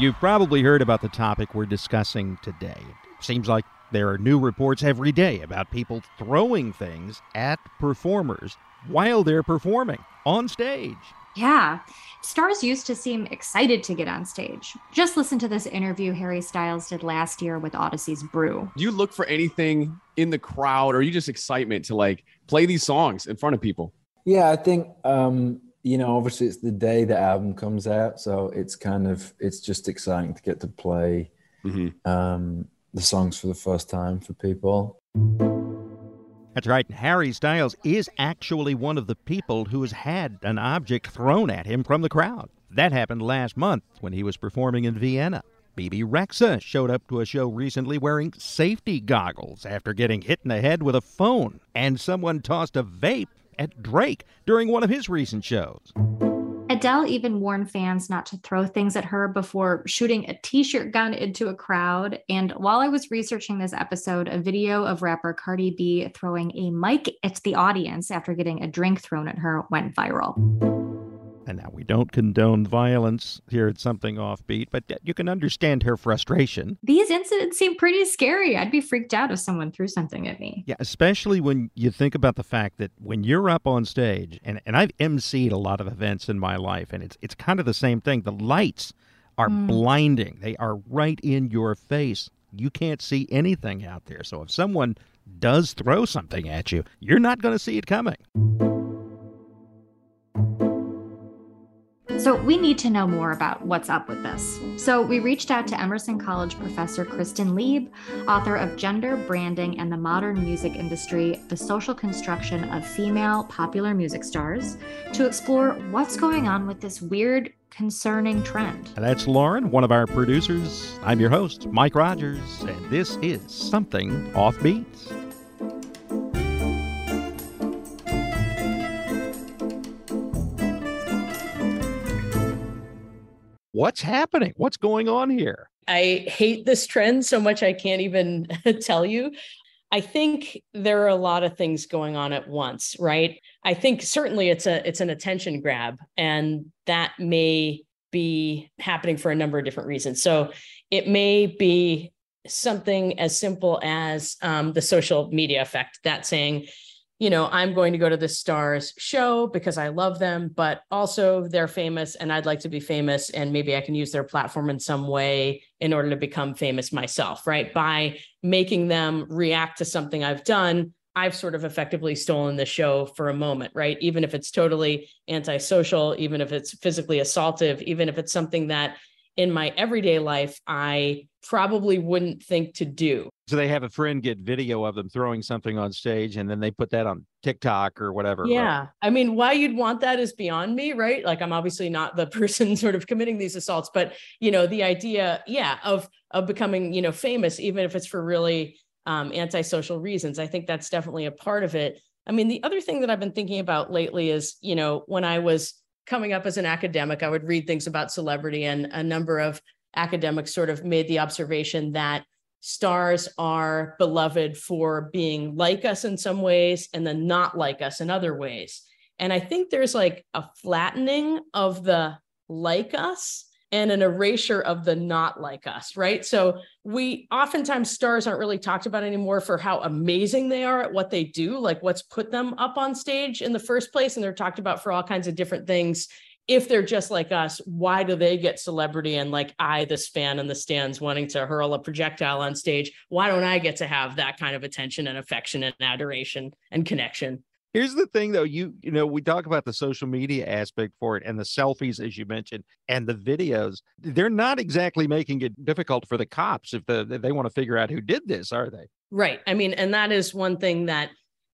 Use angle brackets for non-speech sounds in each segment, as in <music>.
You've probably heard about the topic we're discussing today. It seems like there are new reports every day about people throwing things at performers while they're performing on stage. Yeah. Stars used to seem excited to get on stage. Just listen to this interview Harry Styles did last year with Audacy's Brew. Do you look for anything in the crowd or you just excitement to like play these songs in front of people? Yeah, I think um you know, obviously it's the day the album comes out, so it's kind of it's just exciting to get to play mm-hmm. um, the songs for the first time for people. That's right. Harry Styles is actually one of the people who has had an object thrown at him from the crowd. That happened last month when he was performing in Vienna. Bebe Rexha showed up to a show recently wearing safety goggles after getting hit in the head with a phone, and someone tossed a vape at Drake during one of his recent shows. Adele even warned fans not to throw things at her before shooting a t shirt gun into a crowd. And while I was researching this episode, a video of rapper Cardi B throwing a mic at the audience after getting a drink thrown at her went viral. And now we don't condone violence here at Something Offbeat, but you can understand her frustration. These incidents seem pretty scary. I'd be freaked out if someone threw something at me. Yeah, especially when you think about the fact that when you're up on stage, and, and I've emceed a lot of events in my life, and it's it's kind of the same thing. The lights are mm. blinding. They are right in your face. You can't see anything out there. So if someone does throw something at you, you're not going to see it coming. So, we need to know more about what's up with this. So, we reached out to Emerson College professor Kristin Lieb, author of Gender, Branding, and the Modern Music Industry The Social Construction of Female Popular Music Stars, to explore what's going on with this weird, concerning trend. That's Lauren, one of our producers. I'm your host, Mike Rogers, and this is Something Offbeats. What's happening? What's going on here? I hate this trend so much I can't even <laughs> tell you. I think there are a lot of things going on at once, right? I think certainly it's a it's an attention grab and that may be happening for a number of different reasons. So it may be something as simple as um, the social media effect that saying you know, I'm going to go to the stars show because I love them, but also they're famous and I'd like to be famous. And maybe I can use their platform in some way in order to become famous myself, right? By making them react to something I've done, I've sort of effectively stolen the show for a moment, right? Even if it's totally antisocial, even if it's physically assaultive, even if it's something that in my everyday life I probably wouldn't think to do. So they have a friend get video of them throwing something on stage and then they put that on TikTok or whatever. Yeah. Right? I mean, why you'd want that is beyond me, right? Like I'm obviously not the <laughs> person sort of committing these assaults, but you know, the idea, yeah, of of becoming, you know, famous, even if it's for really um, antisocial reasons. I think that's definitely a part of it. I mean, the other thing that I've been thinking about lately is, you know, when I was coming up as an academic, I would read things about celebrity, and a number of academics sort of made the observation that stars are beloved for being like us in some ways and then not like us in other ways. And I think there's like a flattening of the like us and an erasure of the not like us, right? So we oftentimes stars aren't really talked about anymore for how amazing they are at what they do, like what's put them up on stage in the first place. And they're talked about for all kinds of different things. If they're just like us, why do they get celebrity? And like I, this fan in the stands wanting to hurl a projectile on stage, why don't I get to have that kind of attention and affection and adoration and connection? Here's the thing though, you you know, we talk about the social media aspect for it and the selfies as you mentioned and the videos. They're not exactly making it difficult for the cops if the if they want to figure out who did this, are they? Right. I mean, and that is one thing that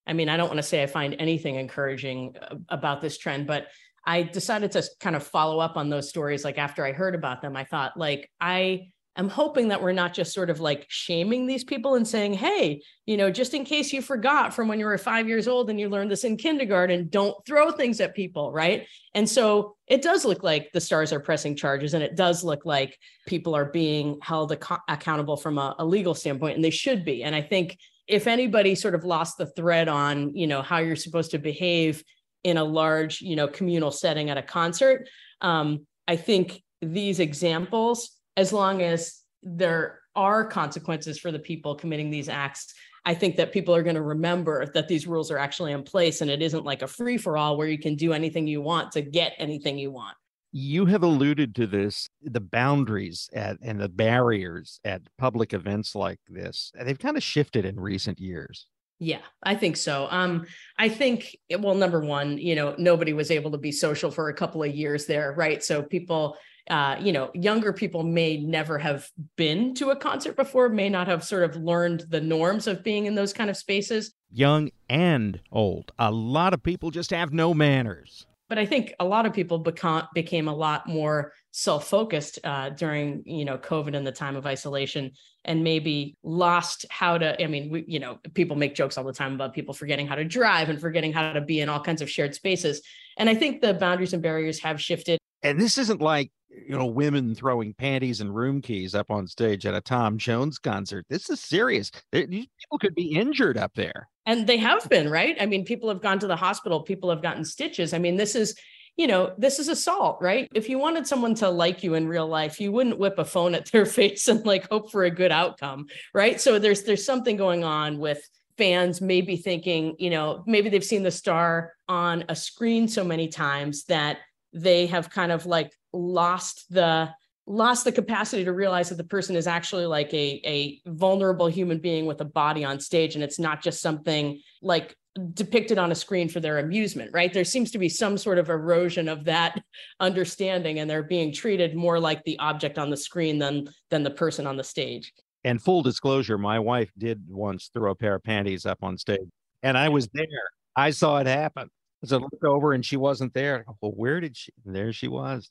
I mean, I don't want to say I find anything encouraging uh, about this trend, but I decided to kind of follow up on those stories like after I heard about them. I thought like I I'm hoping that we're not just sort of like shaming these people and saying, hey, you know, just in case you forgot from when you were five years old and you learned this in kindergarten, don't throw things at people, right? And so it does look like the stars are pressing charges and it does look like people are being held ac- accountable from a, a legal standpoint, and they should be. And I think if anybody sort of lost the thread on, you know, how you're supposed to behave in a large, you know, communal setting at a concert, um, I think these examples as long as there are consequences for the people committing these acts I think that people are going to remember that these rules are actually in place and it isn't like a free for all where you can do anything you want to get anything you want. You have alluded to this the boundaries at, and the barriers at public events like this. They've kind of shifted in recent years. Yeah, I think so. Um, I think well, number one, you know, nobody was able to be social for a couple of years there, right? So people uh, you know, younger people may never have been to a concert before, may not have sort of learned the norms of being in those kind of spaces. Young and old. A lot of people just have no manners. But I think a lot of people become, became a lot more self-focused uh, during, you know, COVID and the time of isolation, and maybe lost how to. I mean, we, you know, people make jokes all the time about people forgetting how to drive and forgetting how to be in all kinds of shared spaces. And I think the boundaries and barriers have shifted. And this isn't like you know, women throwing panties and room keys up on stage at a Tom Jones concert. This is serious. These people could be injured up there. And they have been, right? I mean, people have gone to the hospital, people have gotten stitches. I mean, this is, you know, this is assault, right? If you wanted someone to like you in real life, you wouldn't whip a phone at their <laughs> face and like hope for a good outcome, right? So there's there's something going on with fans maybe thinking, you know, maybe they've seen the star on a screen so many times that they have kind of like lost the lost the capacity to realize that the person is actually like a, a vulnerable human being with a body on stage and it's not just something like depicted on a screen for their amusement right? There seems to be some sort of erosion of that <laughs> understanding and they're being treated more like the object on the screen than than the person on the stage. And full disclosure my wife did once throw a pair of panties up on stage and i was there. I saw it happen so I looked over and she wasn't there. Well, where did she? There she was.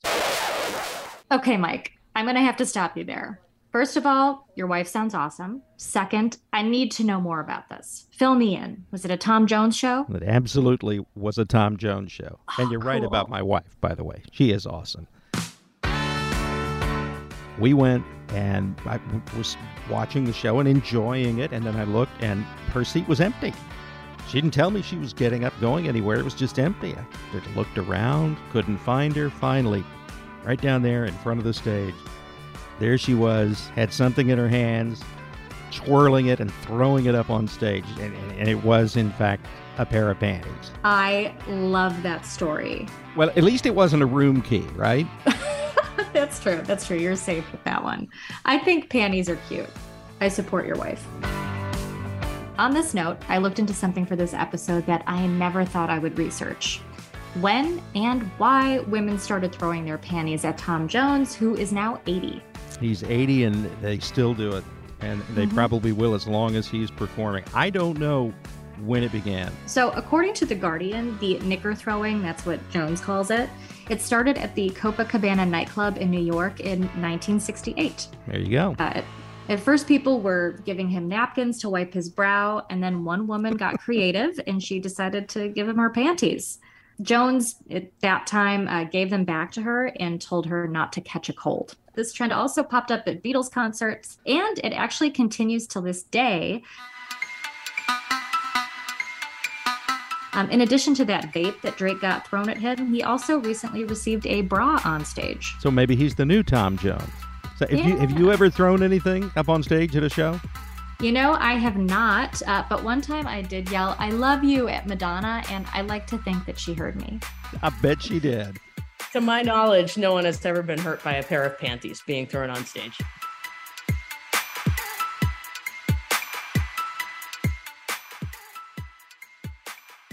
Okay, Mike, I'm going to have to stop you there. First of all, your wife sounds awesome. Second, I need to know more about this. Fill me in. Was it a Tom Jones show? It absolutely was a Tom Jones show. Oh, and you're right about my wife, by the way. She is awesome. We went and I was watching the show and enjoying it. And then I looked and her seat was empty. She didn't tell me she was getting up, going anywhere. It was just empty. I looked around, couldn't find her. Finally, right down there in front of the stage, there she was, had something in her hands, twirling it and throwing it up on stage. And, and it was, in fact, a pair of panties. I love that story. Well, at least it wasn't a room key, right? <laughs> That's true. That's true. You're safe with that one. I think panties are cute. I support your wife. On this note, I looked into something for this episode that I never thought I would research. When and why women started throwing their panties at Tom Jones, who is now 80. He's 80 and they still do it. And they Mhm. probably will as long as he's performing. I don't know when it began. So, according to The Guardian, the knicker throwing, that's what Jones calls it, it started at the Copacabana nightclub in New York in 1968. There you go. Uh, at first, people were giving him napkins to wipe his brow, and then one woman got <laughs> creative and she decided to give him her panties. Jones, at that time, uh, gave them back to her and told her not to catch a cold. This trend also popped up at Beatles concerts, and it actually continues till this day. Um, in addition to that vape that Drake got thrown at him, he also recently received a bra on stage. So maybe he's the new Tom Jones. So have, Yeah. you, have you ever thrown anything up on stage at a show? You know, I have not, uh, but one time I did yell, I love you at Madonna, and I like to think that she heard me. I bet she did. To my knowledge, no one has ever been hurt by a pair of panties being thrown on stage.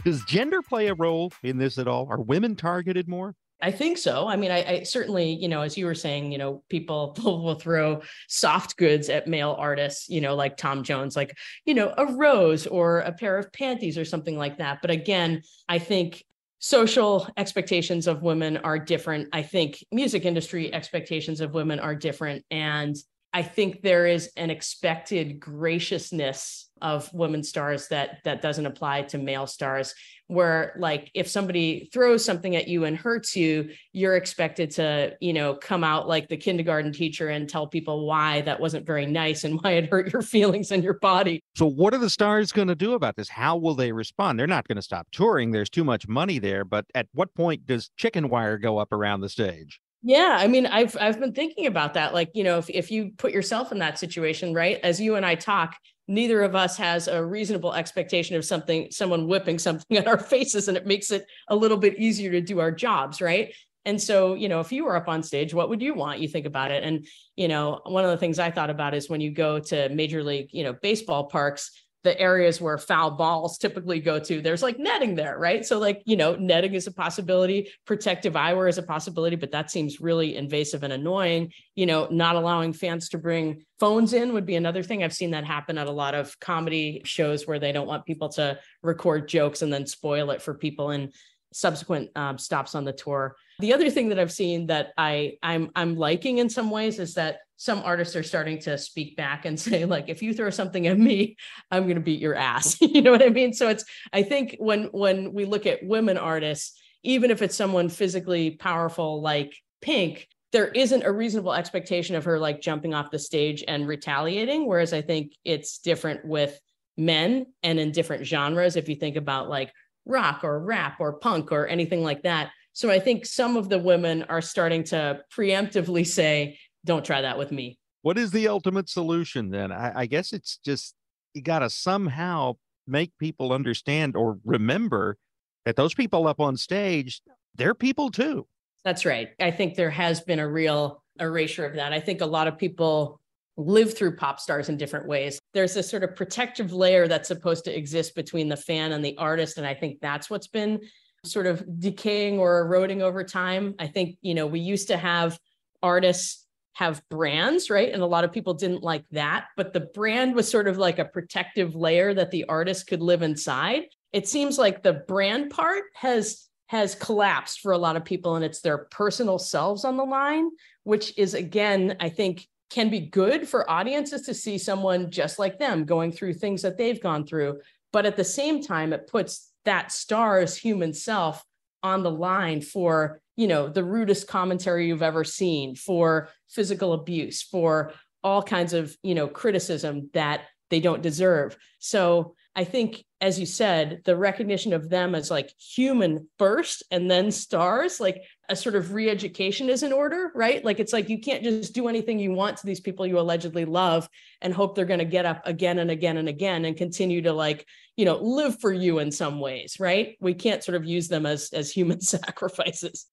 Does gender play a role in this at all? Are women targeted more? I think so. I mean, I, I certainly, you know, as you were saying, you know, people <laughs> will throw soft goods at male artists, you know, like Tom Jones, like, you know, a rose or a pair of panties or something like that. But again, I think social expectations of women are different. I think music industry expectations of women are different. And I think there is an expected graciousness of women stars that that doesn't apply to male stars where like if somebody throws something at you and hurts you you're expected to you know come out like the kindergarten teacher and tell people why that wasn't very nice and <laughs> why it hurt your feelings and your body So, what are the stars going to do about this? How will they respond? They're not going to stop touring. There's too much money there. But at what point does chicken wire go up around the stage? Yeah, I mean, I've I've been thinking about that. Like, you know, if if you put yourself in that situation, right? As you and I talk, neither of us has a reasonable expectation of something, someone whipping something <laughs> at our faces, and it makes it a little bit easier to do our jobs, right? And so, you know, if you were up on stage, what would you want? You think about it. And, you know, one of the things I thought about is when you go to major league, you know, baseball parks, the areas where foul balls typically go to, there's like netting there, right? So, like, you know, netting is a possibility, protective eyewear is a possibility, but that seems really invasive and annoying. You know, not allowing fans to bring phones in would be another thing. I've seen that happen at a lot of comedy shows where they don't want people to record jokes and then spoil it for people in subsequent um, stops on the tour. The other thing that I've seen that I I'm I'm liking in some ways is that some artists are starting to speak back and <laughs> say like if you throw something at me i'm going to beat your ass. <laughs> You know what i mean? So it's i think when when we look at women artists even if it's someone physically powerful like pink there isn't a reasonable expectation of her like jumping off the stage and retaliating whereas i think it's different with men and in different genres. If you think about like rock or rap or punk or anything like that so i think some of the women are starting to preemptively say don't try that with me. What is the ultimate solution then? I, I guess it's just you got to somehow make people understand or remember that those people up on stage, they're people too. That's right. I think there has been a real erasure of that. I think a lot of people live through pop stars in different ways. There's this sort of protective layer that's supposed to exist between the fan and the artist. And I think that's what's been sort of decaying or eroding over time. I think, you know, we used to have artists have brands, right? And a lot of people didn't like that, but the brand was sort of like a protective layer that the artist could live inside. It seems like the brand part has has collapsed for a lot of people and it's their personal selves on the line, which is again, I think can be good for audiences to see someone just like them going through things that they've gone through, but at the same time it puts that star's human self on the line for you know the rudest commentary you've ever seen for physical abuse for all kinds of you know criticism that they don't deserve. So i think as you said the recognition of them as like human first and then stars like a sort of re-education is in order right like it's like you can't just do anything you want to these people you allegedly love and hope they're going to get up again and again and again and continue to like you know live for you in some ways right we can't sort of use them as as human <laughs> sacrifices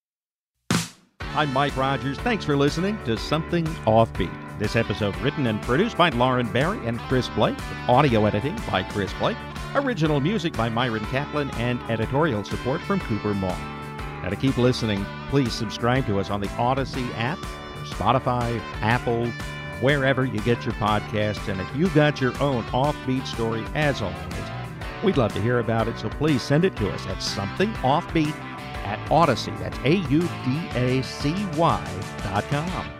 I'm Mike Rogers. Thanks for listening to Something Offbeat. This episode written and produced by Lauren Barry and Chris Blake, audio editing by Chris Blake, original music by Myron Kaplan, and editorial support from Cooper Mall. Now to keep listening, please subscribe to us on the Audacy app, Spotify, Apple, wherever you get your podcasts. And if you've got your own offbeat story, as always, we'd love to hear about it. So please send it to us at somethingoffbeat at Audacy. That's A U D A C Y dot com.